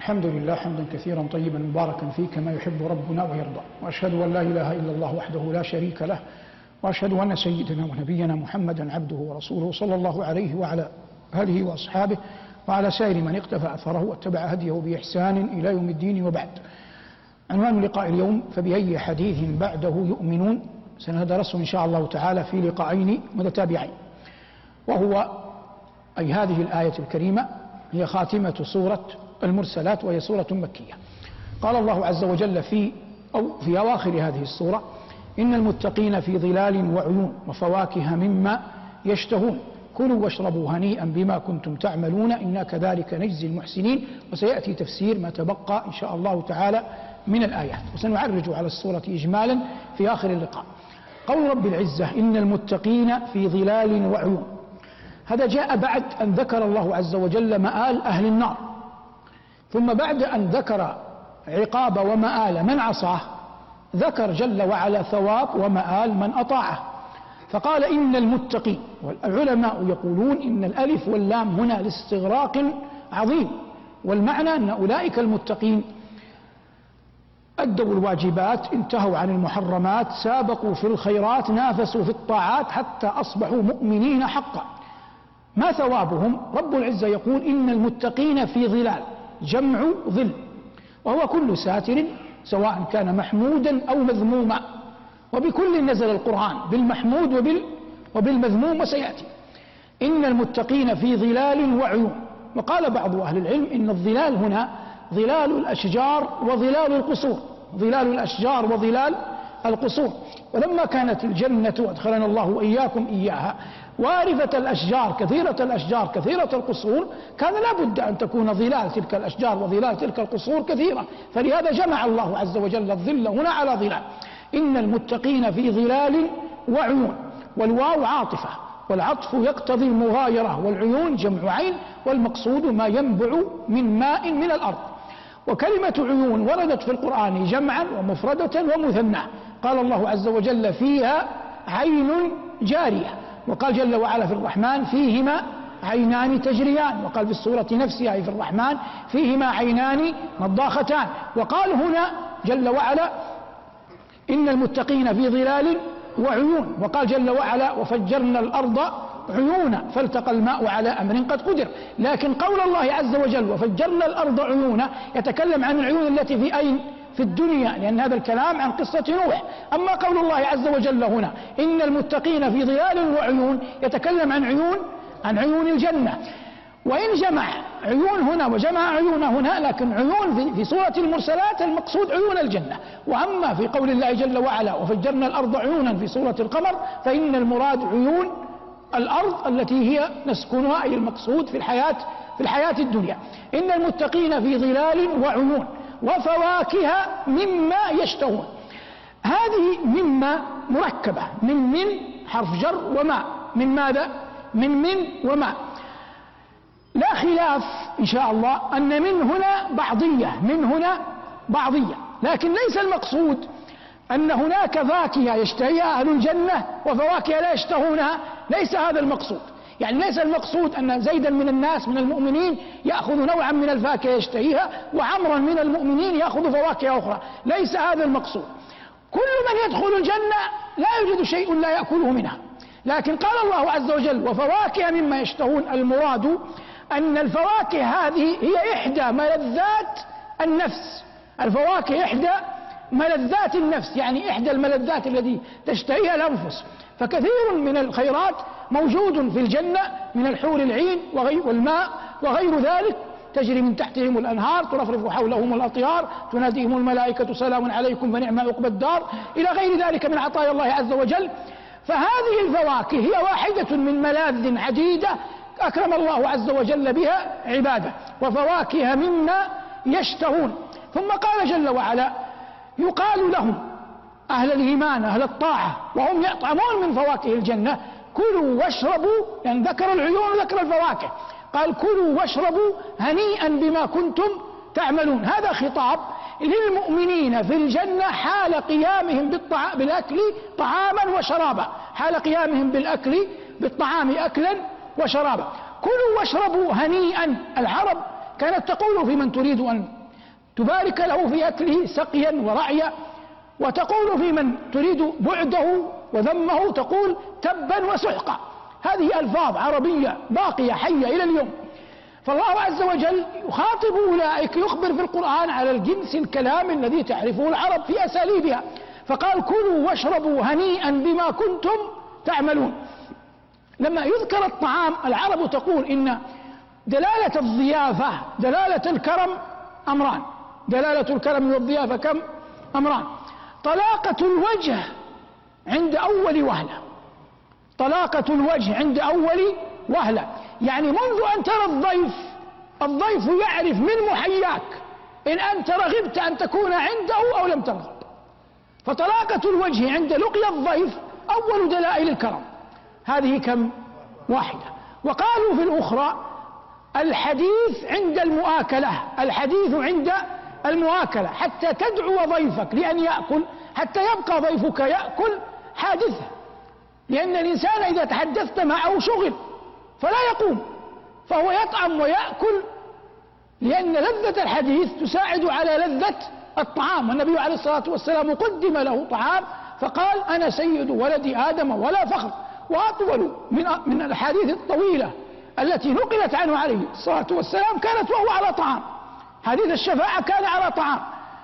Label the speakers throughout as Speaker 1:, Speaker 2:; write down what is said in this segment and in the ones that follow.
Speaker 1: الحمد لله حمدا كثيرا طيبا مباركا فيه كما يحب ربنا ويرضى وأشهد أن لا إله إلا الله وحده لا شريك له وأشهد أن سيدنا ونبينا محمدا عبده ورسوله صلى الله عليه وعلى آله وأصحابه وعلى سائر من اقتفى أثره واتبع هديه بإحسان إلى يوم الدين وبعد. عنوان لقاء اليوم فبأي حديث بعده يؤمنون سندرسه إن شاء الله تعالى في لقاءين متتابعين. وهو أي هذه الآية الكريمة هي خاتمة سورة المرسلات وهي سورة مكية. قال الله عز وجل في أو في أواخر هذه السورة إن المتقين في ظلال وعيون وفواكه مما يشتهون. كلوا واشربوا هنيئا بما كنتم تعملون إنا كذلك نجزي المحسنين. وسيأتي تفسير ما تبقى إن شاء الله تعالى من الآيات. وسنعرج على السورة إجمالا في آخر اللقاء. قول رب العزة إن المتقين في ظلال وعيون. هذا جاء بعد أن ذكر الله عز وجل مآل أهل النار. ثم بعد أن ذكر عقاب ومآل من عصاه ذكر جل وعلا ثواب ومآل من أطاعه. فقال إن المتقين والعلماء يقولون إن الألف واللام هنا لاستغراق عظيم والمعنى أن أولئك المتقين أدوا الواجبات انتهوا عن المحرمات سابقوا في الخيرات نافسوا في الطاعات حتى أصبحوا مؤمنين حقا. ما ثوابهم؟ رب العزة يقول إن المتقين في ظلال. جمع ظل وهو كل ساتر سواء كان محمودا أو مذموما. وبكل نزل القرآن بالمحمود وبال وبالمذموم وسيأتي. إن المتقين في ظلال وعيون. وقال بعض أهل العلم إن الظلال هنا ظلال الأشجار وظلال القصور. ظلال الأشجار وظلال القصور. ولما كانت الجنة أدخلنا الله وإياكم إياها. وارفة الأشجار كثيرة الأشجار كثيرة القصور كان لا بد أن تكون ظلال تلك الأشجار وظلال تلك القصور كثيرة. فلهذا جمع الله عز وجل الظل هنا على ظلال. إن المتقين في ظلال وعيون والواو عاطفة والعطف يقتضي المغايرة والعيون جمع عين والمقصود ما ينبع من ماء من الأرض. وكلمة عيون وردت في القرآن جمعا ومفردة ومثنى. قال الله عز وجل فيها عين جارية. وقال جل وعلا في الرحمن فيهما عينان تجريان. وقال في السورة نفسها أي في الرحمن فيهما عينان نضاختان. وقال هنا جل وعلا إن المتقين في ظلال وعيون. وقال جل وعلا وفجرنا الأرض عيونا فالتقى الماء على أمر قد قدر. لكن قول الله عز وجل وفجرنا الأرض عيونا يتكلم عن العيون التي في أين؟ في الدنيا لأن هذا الكلام عن قصة نوح. أما قول الله عز وجل هنا إن المتقين في ظلال وعيون يتكلم عن عيون عن عيون الجنة. وإن جمع عيون هنا وجمع عيون هنا لكن عيون في, سورة المرسلات المقصود عيون الجنة. وأما في قول الله جل وعلا وفجرنا الأرض عيونا في سورة القمر فإن المراد عيون الأرض التي هي نسكنها أي المقصود في الحياة في الحياة الدنيا. إن المتقين في ظلال وعيون. وفواكه مما يشتهون. هذه مما مركبة من من حرف جر وما. من ماذا؟ من من وما. لا خلاف إن شاء الله أن من هنا بعضية من هنا بعضية. لكن ليس المقصود أن هناك فاكهة يشتهيها أهل الجنة وفواكه لا يشتهونها. ليس هذا المقصود. يعني ليس المقصود أن زيدا من الناس من المؤمنين يأخذ نوعا من الفاكهة يشتهيها وعمرا من المؤمنين يأخذ فواكه أخرى. ليس هذا المقصود. كل من يدخل الجنة لا يوجد شيء لا يأكله منها. لكن قال الله عز وجل وفواكه مما يشتهون المراد أن الفواكه هذه هي إحدى ملذات النفس. الفواكه إحدى ملذات النفس يعني إحدى الملذات التي تشتهيها الأنفس. فكثير من الخيرات موجود في الجنة من الحور العين والماء وغير ذلك. تجري من تحتهم الأنهار ترفرف حولهم الأطيار تناديهم الملائكة سلام عليكم ونعم عقبى الدار. إلى غير ذلك من عطايا الله عز وجل. فهذه الفواكه هي واحدة من ملاذ عديدة أكرم الله عز وجل بها عباده وفواكه مما يشتهون. ثم قال جل وعلا يقال لهم أهل الإيمان أهل الطاعة وهم يطعمون من فواكه الجنة. كلوا واشربوا يعني ذكر العيون وذكر الفواكه. قال كلوا واشربوا هنيئا بما كنتم تعملون. هذا خطاب للمؤمنين في الجنة حال قيامهم. بالأكل طعاما وشرابا. حال قيامهم بالأكل بالطعام أكلا وشرابا. كلوا واشربوا هنيئا. العرب كانت تقول في من تريد أن تبارك له في أكله سقيا ورعيا. وتقول في من تريد بعده وذمه تقول تبا وسحقا. هذه ألفاظ عربية باقية حية إلى اليوم. فالله عز وجل يخاطب أولئك يخبر في القرآن على الجنس الكلام الذي تعرفه العرب في أساليبها. فقال كلوا واشربوا هنيئا بما كنتم تعملون. لما يذكر الطعام العرب تقول إن دلالة الضيافة دلالة الكرم أمران. دلالة الكرم والضيافة كم؟ أمران. طلاقة الوجه عند أول وهلة. طلاقة الوجه عند أول وهلة. يعني منذ أن ترى الضيف الضيف يعرف من محياك. إن أنت رغبت أن تكون عنده أو لم ترغب. فطلاقة الوجه عند لقي الضيف أول دلائل الكرم. هذه كم؟ واحدة. وقالوا في الأخرى الحديث عند المؤاكلة الحديث عند المؤاكلة حتى تدعو ضيفك لأن يأكل حتى يبقى ضيفك يأكل حادثة. لأن الإنسان إذا تحدثت معه شغل فلا يقوم. فهو يطعم ويأكل لأن لذة الحديث تساعد على لذة الطعام. والنبي عليه الصلاة والسلام قدم له طعام فقال أنا سيد ولد آدم ولا فخر. وأطول من من الأحاديث الطويلة التي نقلت عنه عليه الصلاة والسلام كانت وهو على طعام. حديث الشفاعة كان على طعام.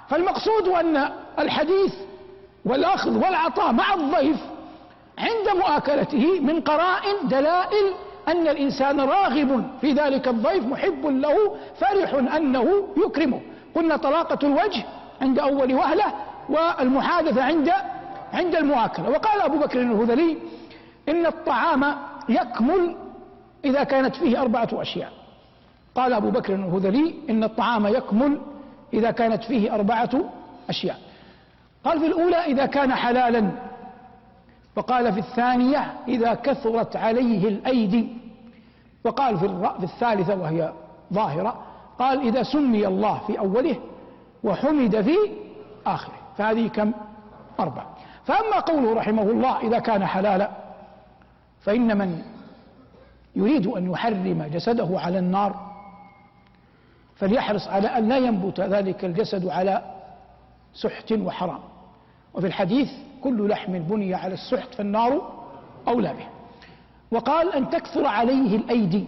Speaker 1: فالمقصود أن الحديث والأخذ والعطاء مع الضيف عند مؤاكلته من قرائن دلائل أن الإنسان راغب في ذلك الضيف محب له فرح أنه يكرمه. قلنا طلاقة الوجه عند أول وهلة والمحادثة عند عند المؤاكلة. وقال أبو بكر الهذلي إن الطعام يكمل إذا كانت فيه أربعة أشياء. قال أبو بكر الهذلي إن الطعام يكمل إذا كانت فيه أربعة أشياء. قال في الأولى إذا كان حلالا وقال في الثانية إذا كثرت عليه الأيدي وقال في الثالثة وهي ظاهرة قال إذا سمي الله في أوله وحمد في آخره. فهذه كم؟ أربع فأما قوله رحمه الله إذا كان حلالا فإن من يريد أن يحرم جسده على النار فليحرص على أن لا ينبت ذلك الجسد على سحت وحرام. وفي الحديث كل لحم بني على السحت فالنار أولى به. وقال أن تكثر عليه الأيدي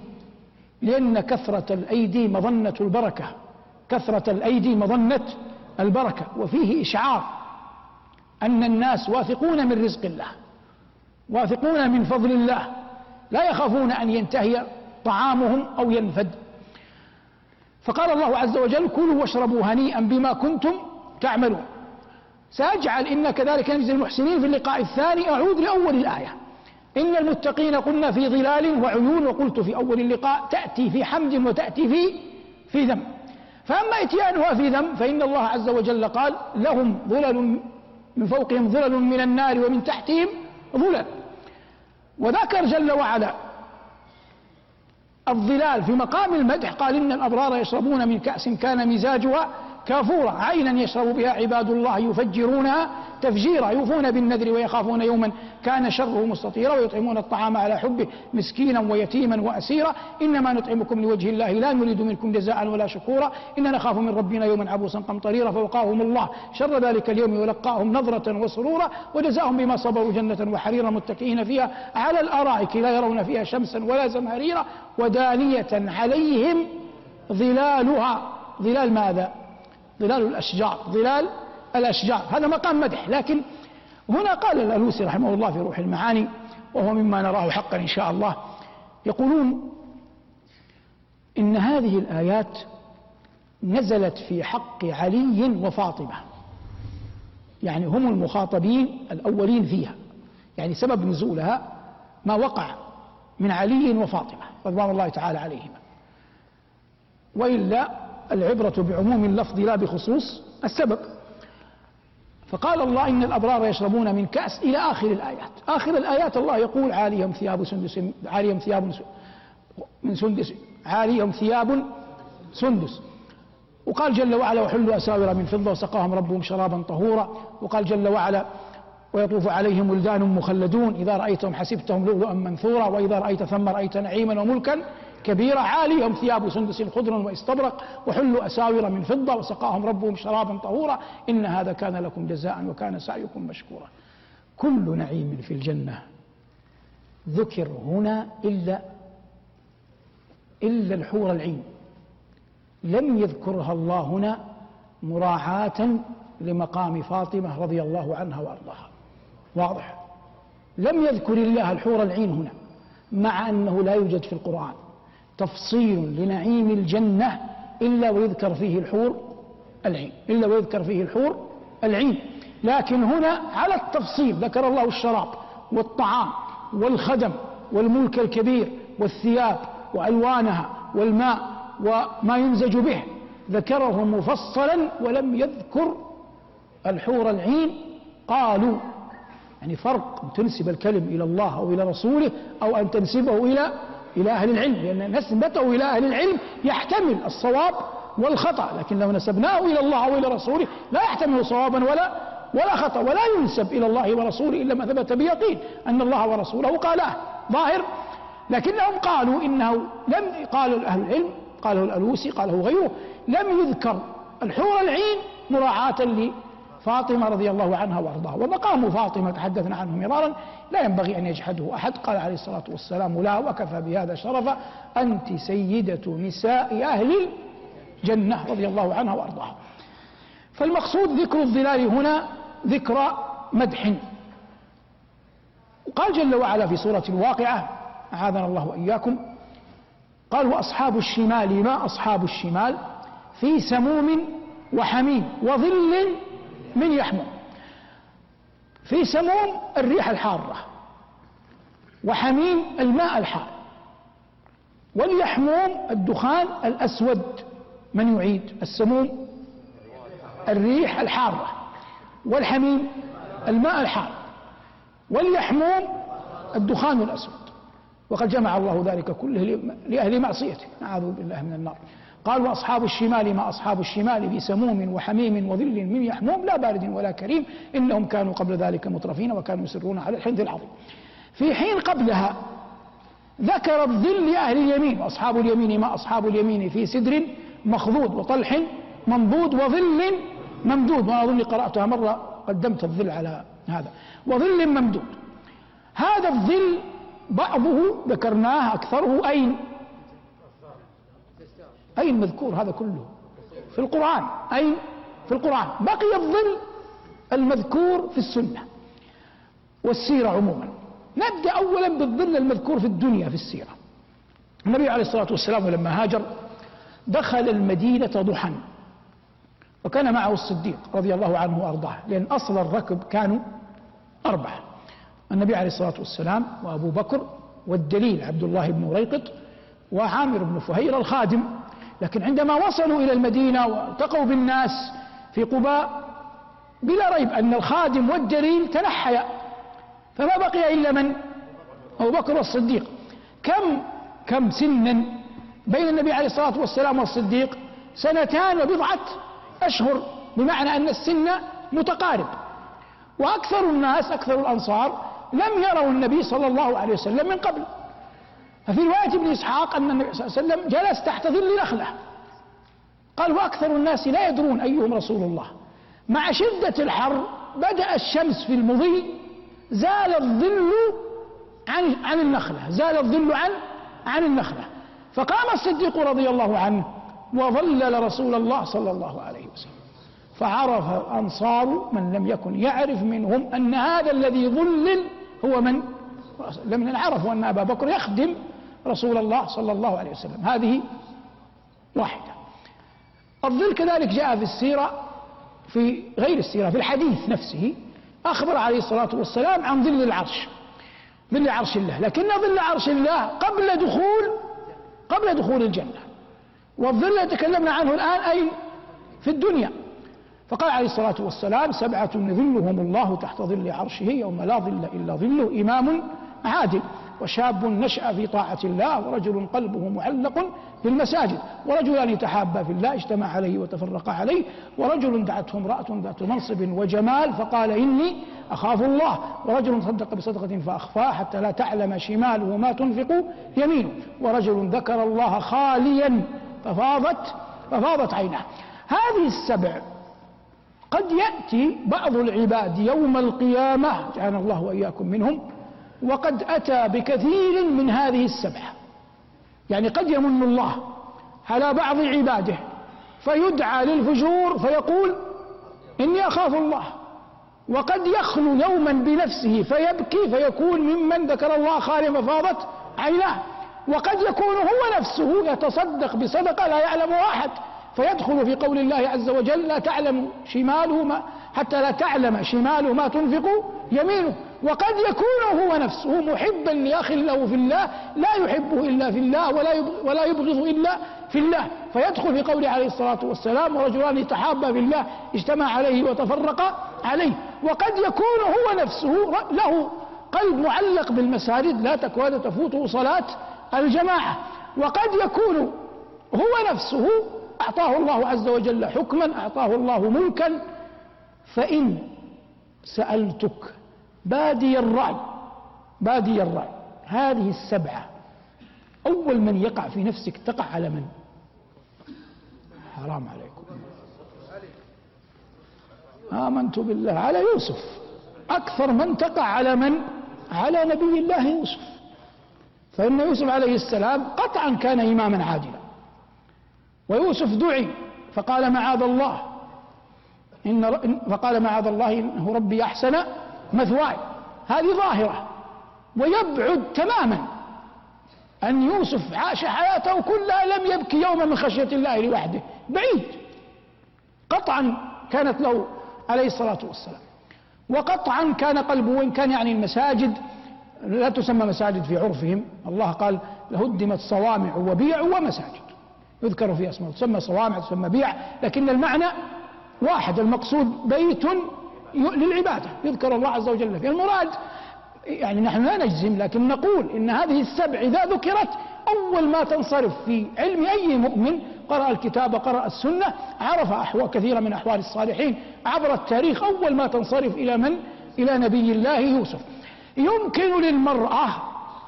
Speaker 1: لأن كثرة الأيدي مظنة البركة. كثرة الأيدي مظنة البركة. وفيه إشعار أن الناس واثقون من رزق الله واثقون من فضل الله لا يخافون أن ينتهي طعامهم أو ينفد. فقال الله عز وجل كلوا واشربوا هنيئا بما كنتم تعملون. سأجعل إن كذلك نجزي المحسنين في اللقاء الثاني. أعود لأول الآية. إن المتقين قلنا في ظلال وعيون وقلت في أول اللقاء تأتي في حمد وتأتي في في ذم. فأما إتيانها في ذم فإن الله عز وجل قال لهم ظلل من فوقهم ظلل من النار ومن تحتهم ظلل. وذكر جل وعلا الظلال في مقام المدح قال إن الأبرار يشربون من كأس كان مزاجها كافورا عينا يشرب بها عباد الله يفجرونها تفجيرا يوفون بالنذر ويخافون يوما كان شره مستطيرا ويطعمون الطعام على حبه مسكينا ويتيما وأسيرا. إنما نطعمكم لوجه الله لا نريد منكم جزاء ولا شكورا. اننا نخاف من ربنا يوما عبوسا قمطريرا فوقاهم الله. شر ذلك اليوم ولقاهم نظرة وسرورا. وجزاهم بما صبروا جنة وحريرا متكئين فيها. على الأرائك لا يرون فيها شمسا ولا زمهريرا. ودانية عليهم ظلالها. ظلال ماذا؟ ظلال الأشجار ظلال الأشجار. هذا مقام مدح. لكن هنا قال الألوسي رحمه الله في روح المعاني وهو مما نراه حقا إن شاء الله يقولون إن هذه الآيات نزلت في حق علي وفاطمة. يعني هم المخاطبين الأولين فيها. يعني سبب نزولها ما وقع من علي وفاطمة رضوان الله تعالى عليهما. وإلا العبرة بعموم اللفظ لا بخصوص السبب. فقال الله إن الأبرار يشربون من كأس إلى آخر الآيات. آخر الآيات الله يقول عاليهم ثياب سندس عاليهم ثياب من سندس عاليهم ثياب سندس. وقال جل وعلا وحلوا أساور من فضة وسقاهم ربهم شرابا طهورا. وقال جل وعلا ويطوف عليهم ولدان مخلدون. إذا رأيتهم حسبتهم لؤلؤا منثورا وإذا رأيت ثم رأيت نعيما وملكا كبيرة عاليهم ثياب سندس خضر واستبرق وحلوا أساور من فضة وسقاهم ربهم شرابا طهورا. إن هذا كان لكم جزاء وكان سعيكم مشكورا. كل نعيم في الجنة ذكر هنا إلا إلا الحور العين. لم يذكرها الله هنا مراعاة لمقام فاطمة رضي الله عنها وأرضاها. واضح؟ لم يذكر الله الحور العين هنا مع أنه لا يوجد في القرآن. تفصيل لنعيم الجنة إلا ويذكر فيه الحور العين إلا ويذكر فيه الحور العين. لكن هنا على التفصيل ذكر الله الشراب والطعام والخدم والملك الكبير والثياب وألوانها والماء وما يمزج به. ذكره مفصلا ولم يذكر الحور العين. قالوا يعني فرق أن تنسب الكلم إلى الله أو إلى رسوله أو أن تنسبه إلى إلى أهل العلم لأن نسبته إلى أهل العلم يحتمل الصواب والخطأ لكن لو نسبناه إلى الله أو إلى رسوله لا يحتمل صوابا ولا ولا خطأ ولا ينسب إلى الله ورسوله إلا ما ثبت بيقين أن الله ورسوله قالاه ظاهر؟ لكنهم قالوا إنه لم قالوا أهل العلم قاله الألوسي قاله غيره لم يذكر الحور العين مراعاة فاطمة رضي الله عنها وأرضاها. ومقام فاطمة تحدثنا عنه مرارا لا ينبغي أن يجحده أحد. قال عليه الصلاة والسلام لا وكفى بهذا شرفا أنت سيدة نساء أهل الجنة. رضي الله عنها وأرضاها. فالمقصود ذكر الظلال هنا ذكر مدح. وقال جل وعلا في سورة الواقعة أعاذنا الله وإياكم. قال وأصحاب الشمال ما أصحاب الشمال؟ في سموم وحميم وظل من يحموم في سموم الريح الحارة وحميم الماء الحار. واليحموم الدخان الأسود. من يعيد؟ السموم الريح الحارة والحميم الماء الحار. واليحموم الدخان الأسود. وقد جمع الله ذلك كله لأهل معصيته. نعوذ بالله من النار. قال وأصحاب الشمال ما أصحاب الشمال بسموم وحميم وظل من يحموم لا بارد ولا كريم إنهم كانوا قبل ذلك مترفين وكانوا يسرون على الحنث العظيم. في حين قبلها ذكر الظل أهل اليمين وأصحاب اليمين ما أصحاب اليمين في سدر مخضود وطلح منضود وظل ممدود. وأنا أظن قرأتها مرة قدمت الظل على هذا. وظل ممدود. هذا الظل بعضه ذكرناه أكثره أين؟ أين المذكور هذا كله؟ في القرآن. أين في القرآن. بقي الظل المذكور في السنة والسيرة عموما. نبدأ أولا بالظل المذكور في الدنيا في السيرة. النبي عليه الصلاة والسلام لما هاجر دخل المدينة ضحى وكان معه الصديق رضي الله عنه وأرضاه لأن أصل الركب كانوا أربعة. النبي عليه الصلاة والسلام وأبو بكر والدليل عبد الله بن ريقط وعامر بن فهير الخادم. لكن عندما وصلوا إلى المدينة والتقوا بالناس في قباء بلا ريب أن الخادم والدليل تنحيا. فما بقي إلا من؟ أبو بكر والصديق كم كم سنا بين النبي عليه الصلاة والسلام والصديق سنتان وبضعة أشهر بمعنى أن السن متقارب. وأكثر الناس أكثر الأنصار لم يروا النبي صلى الله عليه وسلم من قبل. ففي رواية ابن إسحاق أن النبي صلى الله عليه وسلم جلس تحت ظل نخلة. قال وأكثر الناس لا يدرون أيهم رسول الله. مع شدة الحر بدأ الشمس في المضي زال الظل عن عن النخلة زال الظل عن عن النخلة. فقام الصديق رضي الله عنه وظلل رسول الله صلى الله عليه وسلم. فعرف الأنصار من لم يكن يعرف منهم أن هذا الذي ظلل هو من لم عرفوا أن أبا بكر يخدم رسول الله صلى الله عليه وسلم. هذه واحدة. الظل كذلك جاء في السيرة في غير السيرة في الحديث نفسه أخبر عليه الصلاة والسلام عن ظل العرش ظل عرش الله. لكن ظل عرش الله قبل دخول قبل دخول الجنة. والظل تكلمنا عنه الآن أين في الدنيا. فقال عليه الصلاة والسلام سبعة يظلهم الله تحت ظل عرشه يوم لا ظل إلا ظله إمام عادل وشاب نشأ في طاعة الله ورجل قلبه معلق في المساجد ورجلان يتحابا في الله اجتمع عليه وتفرقا عليه ورجل دعته امرأة ذات منصب وجمال فقال إني أخاف الله ورجل صدق بصدقة فأخفاها حتى لا تعلم شماله ما تنفق يمينه ورجل ذكر الله خاليا ففاضت ففاضت عيناه. هذه السبع قد يأتي بعض العباد يوم القيامة جعلنا الله وإياكم منهم وقد أتى بكثير من هذه السبعة يعني قد يمن الله على بعض عباده فيدعى للفجور فيقول إني أخاف الله. وقد يخلو يوما بنفسه فيبكي فيكون ممن ذكر الله خاليا ففاضت عيناه. وقد يكون هو نفسه يتصدق بصدقة لا يعلمها أحد فيدخل في قول الله عز وجل لا تعلم شماله ما حتى لا تعلم شماله ما تنفق يمينه. وقد يكون هو نفسه محبا لأخ له في الله لا يحبه إلا في الله ولا ولا يبغض إلا في الله. فيدخل في قوله عليه الصلاة والسلام ورجلان يتحابا في الله اجتمع عليه وتفرقا عليه. وقد يكون هو نفسه له قلب معلق بالمساجد لا تكاد تفوته صلاة الجماعة. وقد يكون هو نفسه أعطاه الله عز وجل حكما أعطاه الله ملكا. فإن سألتك بادي الرأي بادي الرأي. هذه السبعة. أول من يقع في نفسك تقع على من؟ حرام عليكم. آمنت بالله. على يوسف. أكثر من تقع على من؟ على نبي الله يوسف. فإن يوسف عليه السلام قطعا كان إماما عادلا. ويوسف دعي فقال معاذ الله. إن فقال معاذ الله إنه ربي أحسن مثواي هذه ظاهرة. ويبعد تماما أن يوسف عاش حياته كلها لم يبكي يوما من خشية الله لوحده. بعيد. قطعا كانت له عليه الصلاة والسلام. وقطعا كان قلبه وإن كان يعني المساجد لا تسمى مساجد في عرفهم. الله قال لهدمت صوامع وبيع ومساجد. يذكر في أسماء تسمى صوامع تسمى بيع لكن المعنى واحد المقصود بيت للعبادة يذكر الله عز وجل فيه المراد يعني نحن لا نجزم لكن نقول إن هذه السبع إذا ذكرت أول ما تنصرف في علم أي مؤمن قرأ الكتاب قرأ السنة عرف أحوال كثيرا من أحوال الصالحين عبر التاريخ أول ما تنصرف إلى من؟ إلى نبي الله يوسف. يمكن للمرأة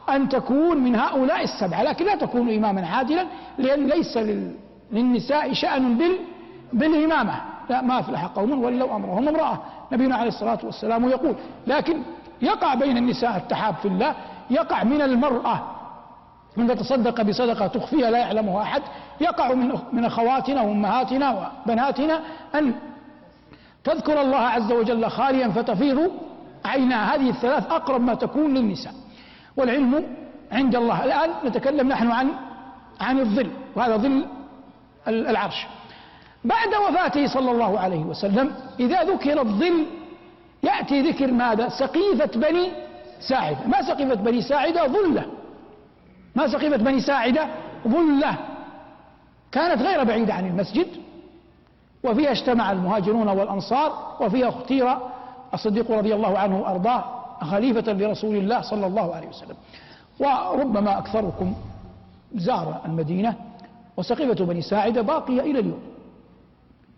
Speaker 1: أن تكون من هؤلاء السبعة لكن لا تكون إماما عادلا لأن ليس للنساء شأن بال بالإمامة. لا ما أفلح قوم ولوا أمرهم امرأة. نبينا عليه الصلاة والسلام يقول لكن يقع بين النساء التحاب في الله يقع من المرأة من تتصدق بصدقة تخفيها لا يعلمها أحد يقع من من أخواتنا وأمهاتنا وبناتنا أن تذكر الله عز وجل خاليا فتفيض عيناها. هذه الثلاث أقرب ما تكون للنساء. والعلم عند الله الآن نتكلم نحن عن عن الظل وهذا ظل العرش. بعد وفاته صلى الله عليه وسلم إذا ذكر الظل يأتي ذكر ماذا؟ سقيفة بني ساعدة. ما سقيفة بني ساعدة؟ ظلة. ما سقيفة بني ساعدة؟ ظلة. كانت غير بعيدة عن المسجد وفيها اجتمع المهاجرون والأنصار وفيها اختير الصديق رضي الله عنه وأرضاه خليفة لرسول الله صلى الله عليه وسلم. وربما أكثركم زار المدينة وسقيفة بني ساعدة باقية إلى اليوم.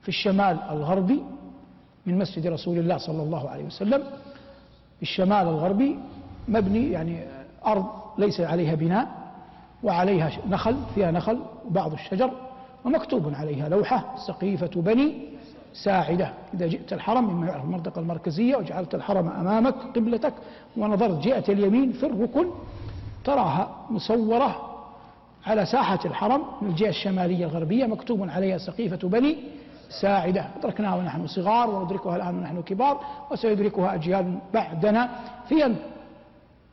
Speaker 1: في الشمال الغربي من مسجد رسول الله صلى الله عليه وسلم. الشمال الغربي مبني يعني أرض ليس عليها بناء وعليها نخل فيها نخل وبعض الشجر ومكتوب عليها لوحة سقيفة بني ساعدة. إذا جئت الحرم مما يعرف المنطقة المركزية وجعلت الحرم أمامك قبلتك ونظرت جهة اليمين في الركن تراها مصورة على ساحة الحرم من الجهة الشمالية الغربية مكتوب عليها سقيفة بني ساعدة. أدركناها ونحن صغار وندركها الآن ونحن كبار وسيدركها أجيال بعدنا. في أن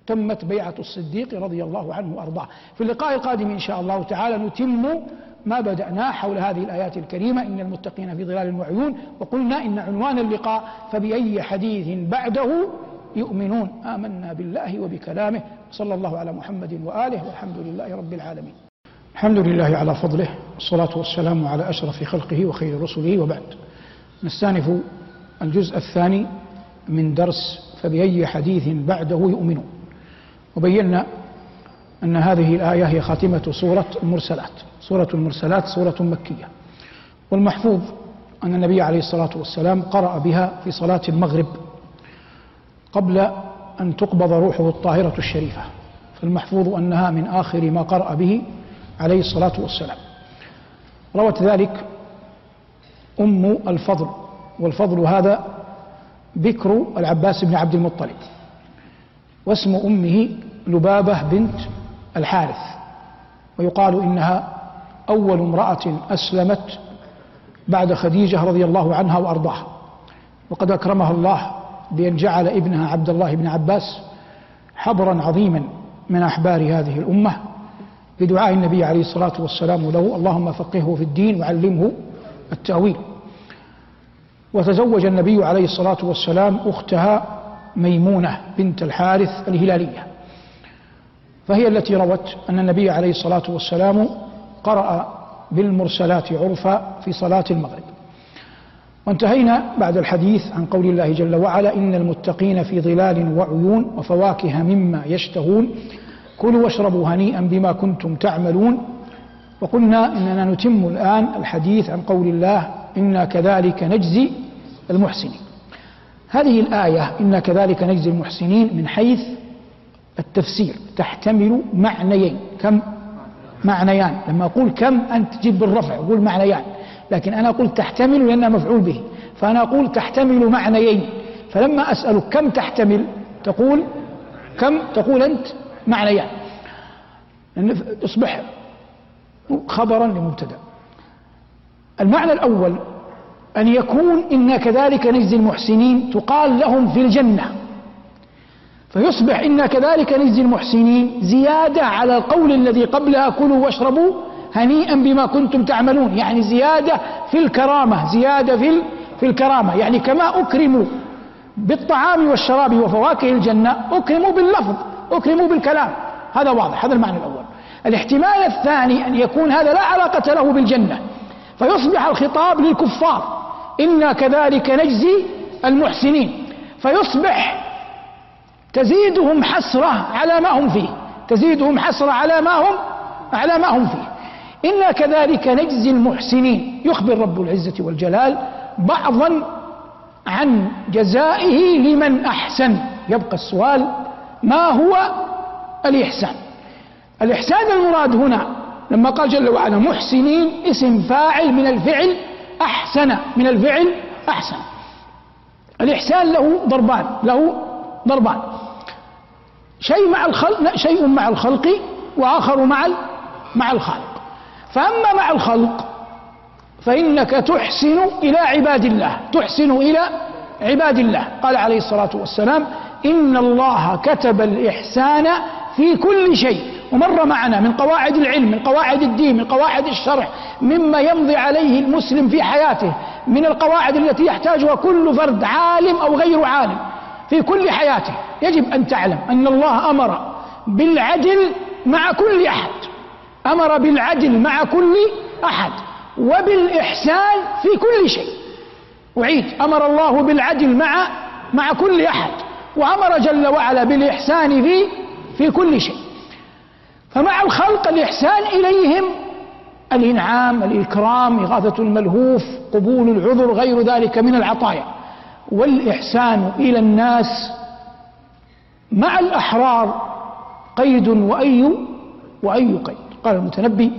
Speaker 1: تمت بيعة الصديق رضي الله عنه وأرضاه. في اللقاء القادم إن شاء الله تعالى نتم ما بدأناه حول هذه الآيات الكريمة. إن المتقين في ظلال وعيون. وقلنا إن عنوان اللقاء فبأي حديث بعده يؤمنون. آمنا بالله وبكلامه. صلى الله على محمد وآله والحمد لله رب العالمين. الحمد لله على فضله. والصلاة والسلام على أشرف خلقه وخير رسله وبعد. نستأنف الجزء الثاني من درس فبأي حديث بعده يؤمنون. وبينا أن هذه الآية هي خاتمة سورة المرسلات. سورة المرسلات سورة مكية. والمحفوظ أن النبي عليه الصلاة والسلام قرأ بها في صلاة المغرب قبل أن تقبض روحه الطاهرة الشريفة. فالمحفوظ أنها من آخر ما قرأ به عليه الصلاة والسلام. روت ذلك أم الفضل والفضل هذا بكر العباس بن عبد المطلب واسم أمه لبابة بنت الحارث ويقال إنها أول امرأة أسلمت بعد خديجة رضي الله عنها وأرضاها وقد أكرمها الله بأن جعل ابنها عبد الله بن عباس حبرا عظيما من أحبار هذه الأمة بدعاء النبي عليه الصلاة والسلام له اللهم فقهه في الدين وعلمه التأويل. وتزوج النبي عليه الصلاة والسلام أختها ميمونة بنت الحارث الهلالية. فهي التي روت أن النبي عليه الصلاة والسلام قرأ بالمرسلات عرفا في صلاة المغرب. وانتهينا بعد الحديث عن قول الله جل وعلا إن المتقين في ظلال وعيون وفواكه مما يشتهون كلوا واشربوا هنيئا بما كنتم تعملون. وقلنا إننا نتم الآن الحديث عن قول الله إنا كذلك نجزي المحسنين. هذه الآية إنا كذلك نجزي المحسنين من حيث التفسير تحتمل معنيين. كم؟ معنيان. لما أقول كم أنت تجيب بالرفع أقول معنيان. لكن أنا أقول تحتمل لأنها مفعول به. فأنا أقول تحتمل معنيين. فلما أسألك كم تحتمل تقول كم؟ تقول معنيان. تصبح خبرا لمبتدأ. المعنى الأول أن يكون إنا كذلك نجزي المحسنين تقال لهم في الجنة. فيصبح إنا كذلك نجزي المحسنين زيادة على القول الذي قبلها كلوا واشربوا هنيئا بما كنتم تعملون. يعني زيادة في الكرامة زيادة في في الكرامة. يعني كما أكرموا بالطعام والشراب وفواكه الجنة أكرموا باللفظ. أكرموا بالكلام. هذا واضح هذا المعنى الأول. الاحتمال الثاني أن يكون هذا لا علاقة له بالجنة فيصبح الخطاب للكفار. إنا كذلك نجزي المحسنين. فيصبح تزيدهم حسرة على ما هم فيه. تزيدهم حسرة على ما هم على ما هم فيه. إنا كذلك نجزي المحسنين. يخبر رب العزة والجلال بعضا عن جزائه لمن أحسن. يبقى السؤال ما هو الإحسان؟ الإحسان المراد هنا لما قال جل وعلا محسنين اسم فاعل من الفعل أحسن من الفعل أحسن. الإحسان له ضربان له ضربان. شيء مع الخلق شيء مع الخلق وآخر مع مع الخالق. فأما مع الخلق فإنك تحسن إلى عباد الله تحسن إلى عباد الله. قال عليه الصلاة والسلام إن الله كتب الإحسان في كل شيء. ومر معنا من قواعد العلم من قواعد الدين من قواعد الشرع مما يمضي عليه المسلم في حياته من القواعد التي يحتاجها كل فرد عالم أو غير عالم في كل حياته. يجب أن تعلم أن الله أمر بالعدل مع كل أحد. أمر بالعدل مع كل أحد. وبالإحسان في كل شيء. أعيد. أمر الله بالعدل مع مع كل أحد. وأمر جل وعلا بالإحسان في في كل شيء. فمع الخلق الإحسان إليهم الإنعام الإكرام إغاثة الملهوف قبول العذر غير ذلك من العطايا. والإحسان إلى الناس مع الأحرار قيد وأي وأي قيد. قال المتنبي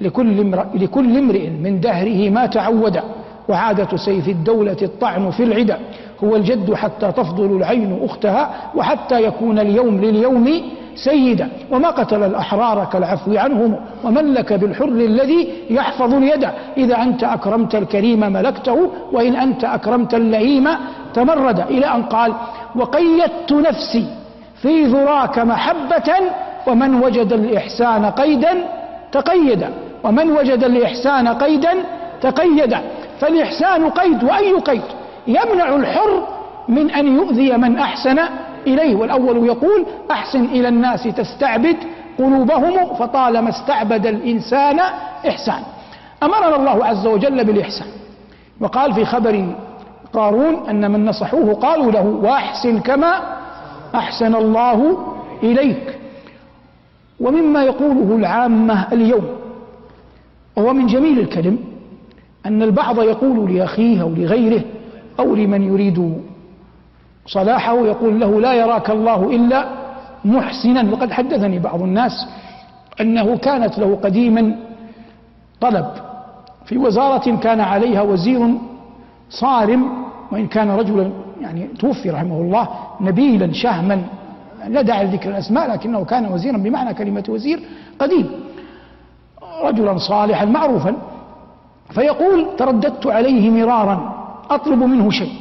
Speaker 1: لكل امرئ, لكل امرئ من دهره ما تعود وعادة سيف الدولة الطعن في العدا. هو الجد حتى تفضل العين أختها وحتى يكون اليوم لليوم سيدا. وما قتل الأحرار كالعفو عنهم ومن لك بالحر الذي يحفظ اليد. إذا أنت أكرمت الكريم ملكته وإن أنت أكرمت اللئيم تمرد. إلى أن قال وقيدت نفسي في ذراك محبة ومن وجد الإحسان قيدا تقيدا ومن وجد الإحسان قيدا تقيدا فالإحسان قيد وأي قيد؟ يمنع الحر من أن يؤذي من أحسن إليه والأول يقول أحسن إلى الناس تستعبد قلوبهم فطالما استعبد الإنسان إحسان. أمرنا الله عز وجل بالإحسان. وقال في خبر قارون أن من نصحوه قالوا له وأحسن كما أحسن الله إليك. ومما يقوله العامة اليوم وهو من جميل الكلم أن البعض يقول لأخيه أو لغيره أو لمن يريد صلاحه يقول له لا يراك الله إلا محسنا. وقد حدثني بعض الناس أنه كانت له قديما طلب في وزارة كان عليها وزير صارم وإن كان رجلا يعني توفي رحمه الله نبيلا شهما. لا داعي لذكر الأسماء لكنه كان وزيرا بمعنى كلمة وزير قديم. رجلا صالحا معروفا فيقول ترددت عليه مرارا. أطلب منه شيء.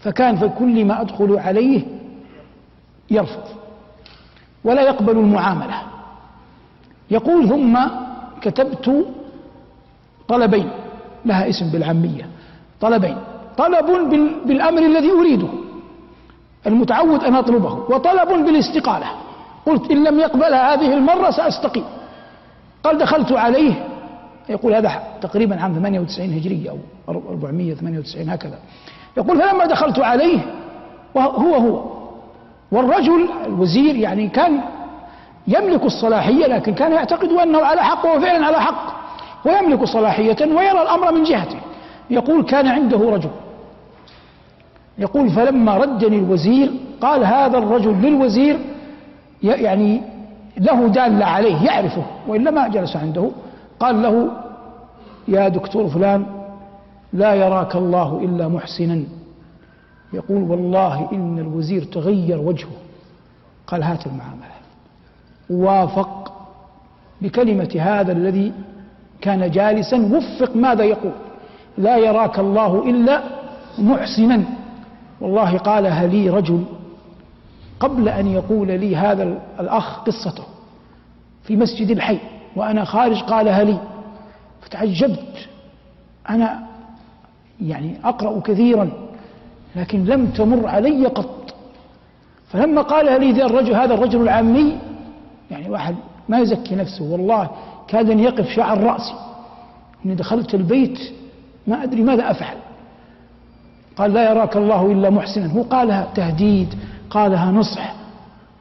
Speaker 1: فكان في كل ما أدخل عليه يرفض ولا يقبل المعاملة. يقول ثم كتبت طلبين. لها اسم بالعامية. طلبين. طلب بالأمر الذي أريده. المتعود أن أطلبه. وطلب بالاستقالة. قلت إن لم يقبلها هذه المرة سأستقيل قال دخلت عليه يقول هذا تقريبا عام 98 هجرية أو 498 هكذا. يقول فلما دخلت عليه وهو هو والرجل الوزير يعني كان يملك الصلاحية لكن كان يعتقد أنه على حق وهو فعلا على حق ويملك صلاحية ويرى الأمر من جهته. يقول كان عنده رجل. يقول فلما ردني الوزير قال هذا الرجل للوزير يعني له دالة عليه يعرفه وإلا ما جلس عنده. قال له يا دكتور فلان لا يراك الله إلا محسنا. يقول والله إن الوزير تغير وجهه. قال هات المعاملة. وافق بكلمة هذا الذي كان جالسا وفق ماذا يقول؟ لا يراك الله إلا محسنا. والله قالها لي رجل قبل أن يقول لي هذا الأخ قصته في مسجد الحي. وأنا خارج قالها لي فتعجبت. أنا يعني أقرأ كثيرا لكن لم تمر علي قط. فلما قالها لي ذا الرجل هذا الرجل العامي يعني واحد ما يزكي نفسه والله كاد أن يقف شعر رأسي. إني دخلت البيت ما أدري ماذا أفعل. قال لا يراك الله إلا محسنا. هو قالها تهديد قالها نصح.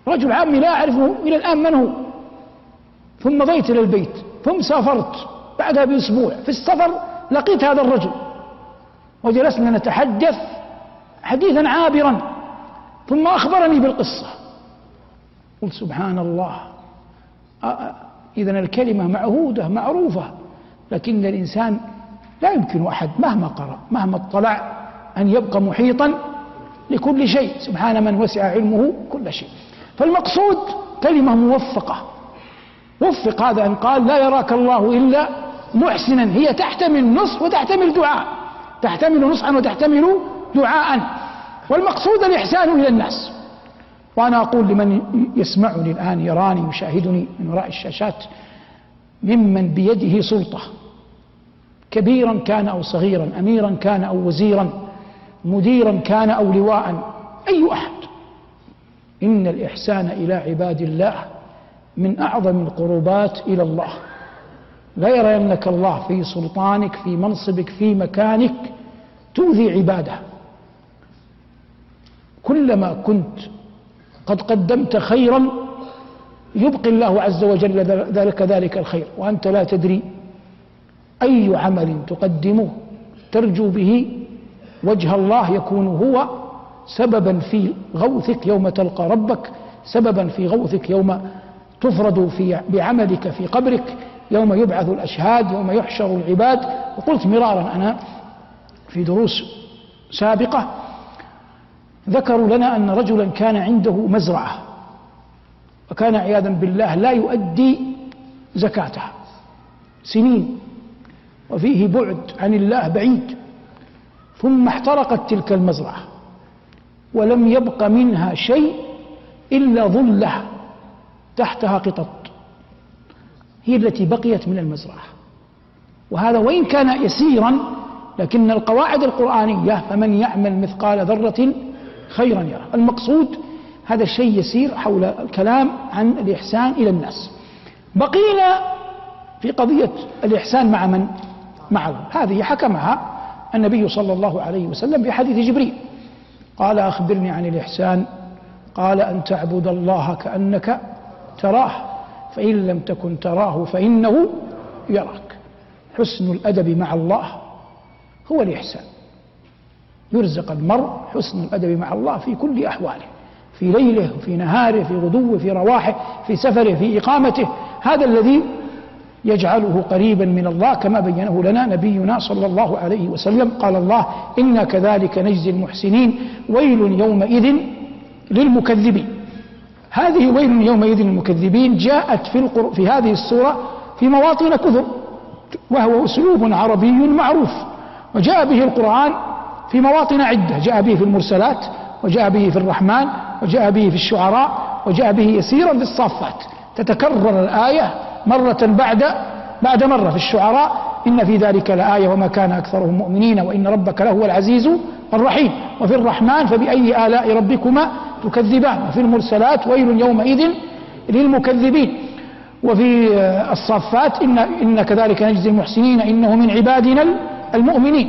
Speaker 1: رجل عامي لا أعرفه إلى الآن من هو. ثم مضيت إلى البيت ثم سافرت. بعدها بأسبوع في السفر لقيت هذا الرجل. وجلسنا نتحدث حديثا عابرا ثم أخبرني بالقصة. قلت سبحان الله إذا الكلمة معهودة معروفة لكن الإنسان لا يمكن أحد مهما قرأ مهما اطلع أن يبقى محيطا لكل شيء. سبحان من وسع علمه كل شيء. فالمقصود كلمة موفقة. وفق هذا أن قال لا يراك الله إلا محسنا. هي تحتمل نصح وتحتمل دعاء. تحتمل نصحا وتحتمل دعاء. والمقصود الإحسان إلى الناس. وأنا أقول لمن يسمعني الآن يراني يشاهدني من وراء الشاشات ممن بيده سلطة. كبيرا كان أو صغيرا أميرا كان أو وزيرا مديرا كان أو لواء أي أحد. إن الإحسان إلى عباد الله. من أعظم القربات إلى الله. لا يرينك الله في سلطانك في منصبك في مكانك تؤذي عباده. كلما كنت قد قدمت خيرا يبقي الله عز وجل ذلك ذلك الخير وأنت لا تدري أي عمل تقدمه. ترجو به وجه الله يكون هو سببا في غوثك يوم تلقى ربك سببا في غوثك يوم تفرد في بعملك في قبرك يوم يبعث الأشهاد يوم يحشر العباد. وقلت مرارا أنا في دروس سابقة ذكروا لنا أن رجلا كان عنده مزرعة وكان عياذا بالله لا يؤدي زكاتها سنين وفيه بعد عن الله بعيد. ثم احترقت تلك المزرعة ولم يبق منها شيء إلا ظلة تحتها قطط هي التي بقيت من المزرعة. وهذا وإن كان يسيرا لكن القواعد القرآنية فمن يعمل مثقال ذرة خيرا يرى. المقصود هذا الشيء يسير حول الكلام عن الإحسان إلى الناس. بقينا في قضية الإحسان مع من؟ مع الله هذه حكمها النبي صلى الله عليه وسلم في حديث جبريل. قال أخبرني عن الإحسان. قال أن تعبد الله كأنك تراه فإن لم تكن تراه فإنه يراك. حسن الأدب مع الله هو الإحسان. يرزق المرء حسن الأدب مع الله في كل أحواله في ليله وفي نهاره في غدوه في رواحه في سفره في إقامته. هذا الذي يجعله قريبا من الله كما بينه لنا نبينا صلى الله عليه وسلم. قال الله إنا كذلك نجزي المحسنين. ويل يومئذ للمكذبين. هذه ويل يومئذ للمكذبين جاءت في, القر... في هذه السورة في مواطن كثر وهو أسلوب عربي معروف. وجاء به القرآن في مواطن عدة جاء به في المرسلات وجاء به في الرحمن وجاء به في الشعراء وجاء به يسيرا في الصافات تتكرر الآية مرة بعد بعد مرة في الشعراء إن في ذلك لآية وما كان أكثرهم مؤمنين وإن ربك لهو العزيز الرحيم. وفي الرحمن فبأي آلاء ربكما تكذبان وفي المرسلات ويل يومئذ للمكذبين. وفي الصافات إن, إن كذلك نجزي المحسنين إنه من عبادنا المؤمنين.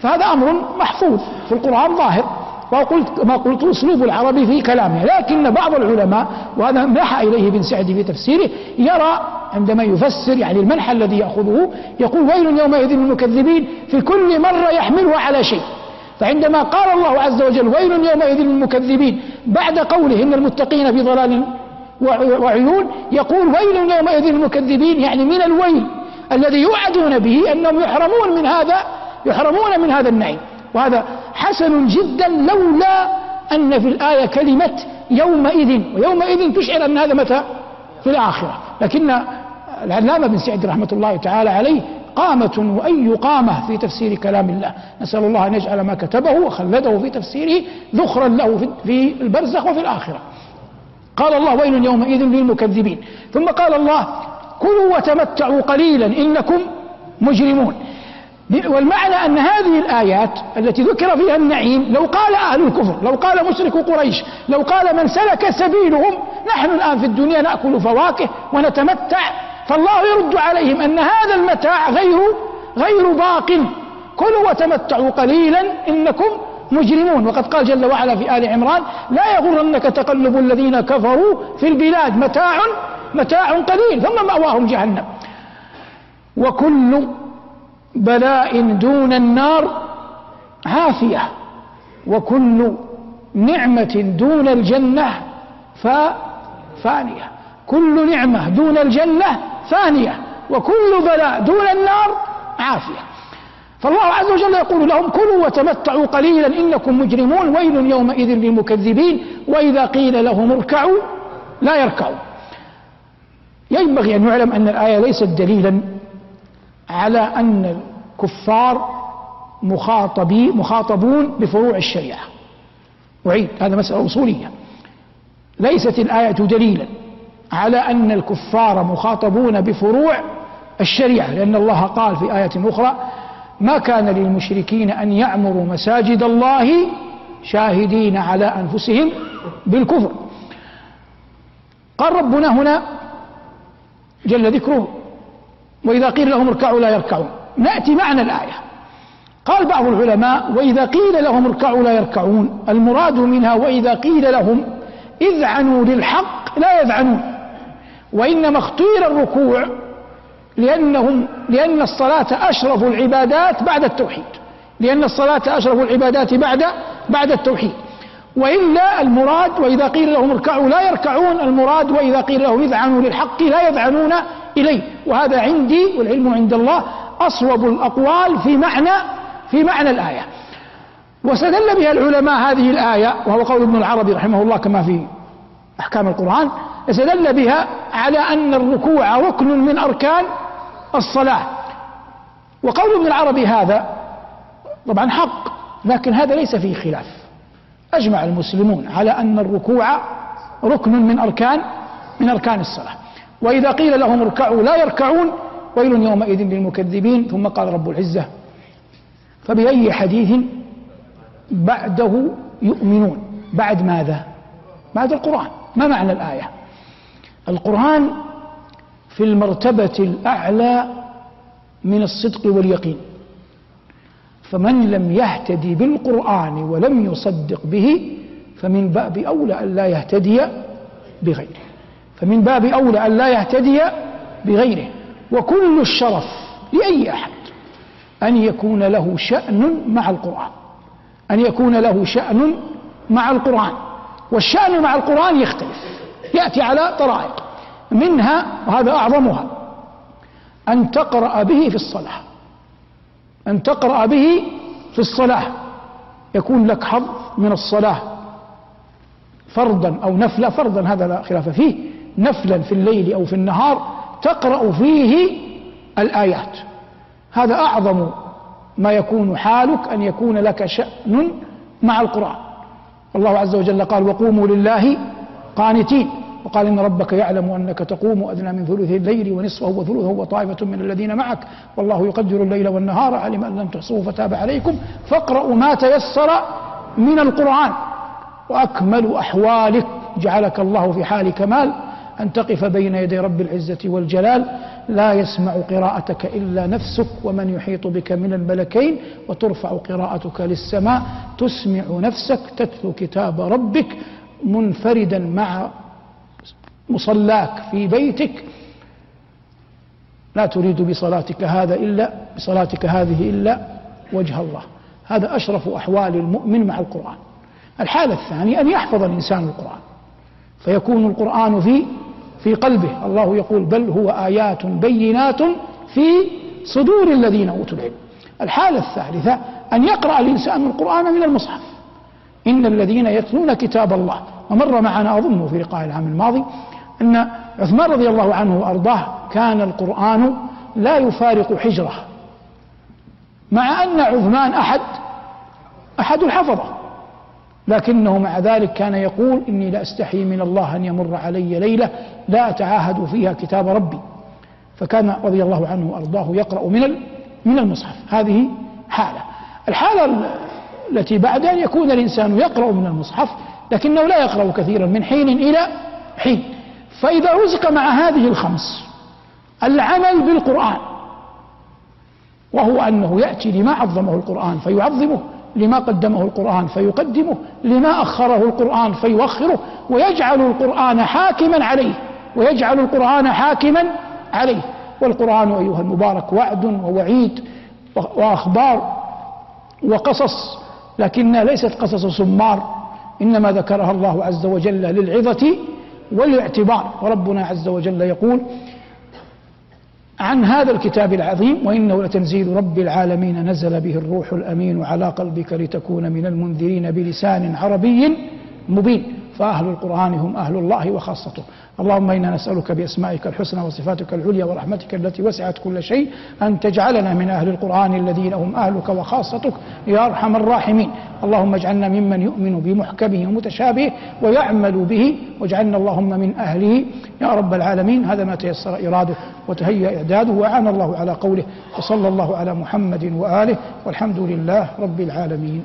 Speaker 1: فهذا أمر محفوظ في القرآن ظاهر. وقلت ما قلت أسلوب العربي في كلامه. لكن بعض العلماء وهذا منح إليه بن سعد في تفسيره يرى عندما يفسر يعني المنح الذي يأخذه يقول ويل يومئذ للمكذبين في كل مرة يحملها على شيء. فعندما قال الله عز وجل ويل يومئذ للمكذبين بعد قوله إن المتقين في ضلال وعيون يقول ويل يومئذ للمكذبين يعني من الويل الذي يوعدون به أنهم يحرمون من هذا يحرمون من هذا النعيم. وهذا حسن جدا لولا أن في الآية كلمة يومئذ ويومئذ تشعر أن هذا متى؟ في الآخرة. لكن العلامة بن سعد رحمة الله تعالى عليه قامة وأي قامة في تفسير كلام الله. نسأل الله أن يجعل ما كتبه وخلده في تفسيره ذخرا له في البرزخ وفي الآخرة. قال الله ويل يومئذ للمكذبين. ثم قال الله كلوا وتمتعوا قليلا إنكم مجرمون. والمعنى أن هذه الآيات التي ذكر فيها النعيم لو قال أهل الكفر لو قال مشرك قريش لو قال من سلك سبيلهم نحن الآن في الدنيا نأكل فواكه ونتمتع فالله يرد عليهم أن هذا المتاع غير غير باق. كلوا وتمتعوا قليلا إنكم مجرمون. وقد قال جل وعلا في آل عمران لا يغرنك تقلب الذين كفروا في البلاد متاع متاع قليل ثم مأواهم جهنم. وكل بلاء دون النار عافية. وكل نعمة دون الجنة فانية. كل نعمة دون الجنة فانية وكل بلاء دون النار عافية. فالله عز وجل يقول لهم كلوا وتمتعوا قليلا إنكم مجرمون ويل يومئذ للمكذبين وإذا قيل لهم اركعوا لا يركعوا ينبغي أن يعلم أن الآية ليست دليلا على أن الكفار مخاطبي مخاطبون بفروع الشريعة. أعيد هذا مسألة أصولية. ليست الآية دليلا. على أن الكفار مخاطبون بفروع الشريعة لأن الله قال في آية أخرى ما كان للمشركين أن يعمروا مساجد الله شاهدين على أنفسهم بالكفر. قال ربنا هنا جل ذكره وإذا قيل لهم اركعوا لا يركعون. نأتي معنى الآية. قال بعض العلماء وإذا قيل لهم اركعوا لا يركعون. المراد منها وإذا قيل لهم اذعنوا للحق لا يذعنون. وإنما اختير الركوع لأنهم لأن الصلاة أشرف العبادات بعد التوحيد. لأن الصلاة أشرف العبادات بعد بعد التوحيد. وإلا المراد وإذا قيل لهم اركعوا لا يركعون. المراد وإذا قيل لهم اذعنوا للحق لا يذعنون إليه. وهذا عندي والعلم عند الله أصوب الأقوال في معنى في معنى الآية. واستدل بها العلماء هذه الآية وهو قول ابن العربي رحمه الله كما في أحكام القرآن استدل بها على أن الركوع ركن من أركان الصلاة. وقول ابن العربي هذا طبعا حق لكن هذا ليس فيه خلاف. أجمع المسلمون على أن الركوع ركن من أركان من أركان الصلاة. وإذا قيل لهم اركعوا لا يركعون ويل يومئذ للمكذبين ثم قال رب العزة. فبأي حديث بعده يؤمنون؟ بعد ماذا؟ بعد القرآن. ما معنى الآية؟ القرآن في المرتبة الأعلى من الصدق واليقين. فمن لم يهتدي بالقرآن ولم يصدق به فمن باب أولى أن لا يهتدي بغيره. فمن باب أولى أن لا يهتدي بغيره. وكل الشرف لأي أحد أن يكون له شأن مع القرآن. أن يكون له شأن مع القرآن. والشأن مع القرآن يختلف. يأتي على طرائق. منها وهذا أعظمها. أن تقرأ به في الصلاة. أن تقرأ به في الصلاة. يكون لك حظ من الصلاة. فرضا أو نفلا فرضا هذا لا خلاف فيه. نفلا في الليل أو في النهار تقرأ فيه الآيات. هذا أعظم ما يكون حالك أن يكون لك شأن مع القرآن. الله عز وجل قال وقوموا لله قانتين وقال إن ربك يعلم أنك تقوم أدنى من ثلث الليل ونصفه وثلثه وطائفة من الذين معك. والله يقدر الليل والنهار. علم أن لم تحصوه فتاب عليكم. فاقرأوا ما تيسر من القرآن. وأكمل أحوالك. جعلك الله في حال كمال. أن تقف بين يدي رب العزة والجلال. لا يسمع قراءتك إلا نفسك. ومن يحيط بك من الملكين وترفع قراءتك للسماء. تسمع نفسك. تتلو كتاب ربك. منفردا مع مصلاك في بيتك. لا تريد بصلاتك هذا إلا بصلاتك هذه إلا وجه الله. هذا أشرف أحوال المؤمن مع القرآن. الحالة الثانية أن يحفظ الإنسان القرآن. فيكون القرآن في في قلبه. الله يقول بل هو آيات بينات في صدور الذين أوتوا العلم. الحالة الثالثة أن يقرأ الإنسان القرآن من المصحف. إن الذين يتلون كتاب الله ومر معنا أظنه في لقاء العام الماضي أن عثمان رضي الله عنه وأرضاه كان القرآن لا يفارق حجرة مع أن عثمان أحد أحد الحفظة لكنه مع ذلك كان يقول إني لأستحي من الله أن يمر علي ليلة لا أتعاهد فيها كتاب ربي. فكان رضي الله عنه وأرضاه يقرأ من من المصحف. هذه حالة. الحالة التي بعد أن يكون الإنسان يقرأ من المصحف لكنه لا يقرأ كثيرا من حين إلى حين. فإذا رزق مع هذه الخمس العمل بالقرآن وهو أنه يأتي لما عظمه القرآن فيعظمه لما قدمه القرآن فيقدمه لما أخره القرآن فيوخره ويجعل القرآن حاكما عليه ويجعل القرآن حاكما عليه. والقرآن أيها المبارك وعد ووعيد وأخبار وقصص لكنها ليست قصص سمار إنما ذكرها الله عز وجل للعظة والاعتبار. وربنا عز وجل يقول عن هذا الكتاب العظيم وإنه لتنزيل رب العالمين نزل به الروح الأمين على قلبك لتكون من المنذرين بلسان عربي مبين. فأهل القرآن هم أهل الله وخاصته. اللهم إنا نسألك بأسمائك الحسنى وصفاتك العليا ورحمتك التي وسعت كل شيء أن تجعلنا من أهل القرآن الذين هم أهلك وخاصتك يا أرحم الراحمين. اللهم اجعلنا ممن يؤمن بمحكمه ومتشابهه ويعمل به. واجعلنا اللهم من أهله. يا رب العالمين هذا ما تيسر إراده وتهيأ إعداده. وعان الله على قوله وصلى الله على محمد وآله. والحمد لله رب العالمين.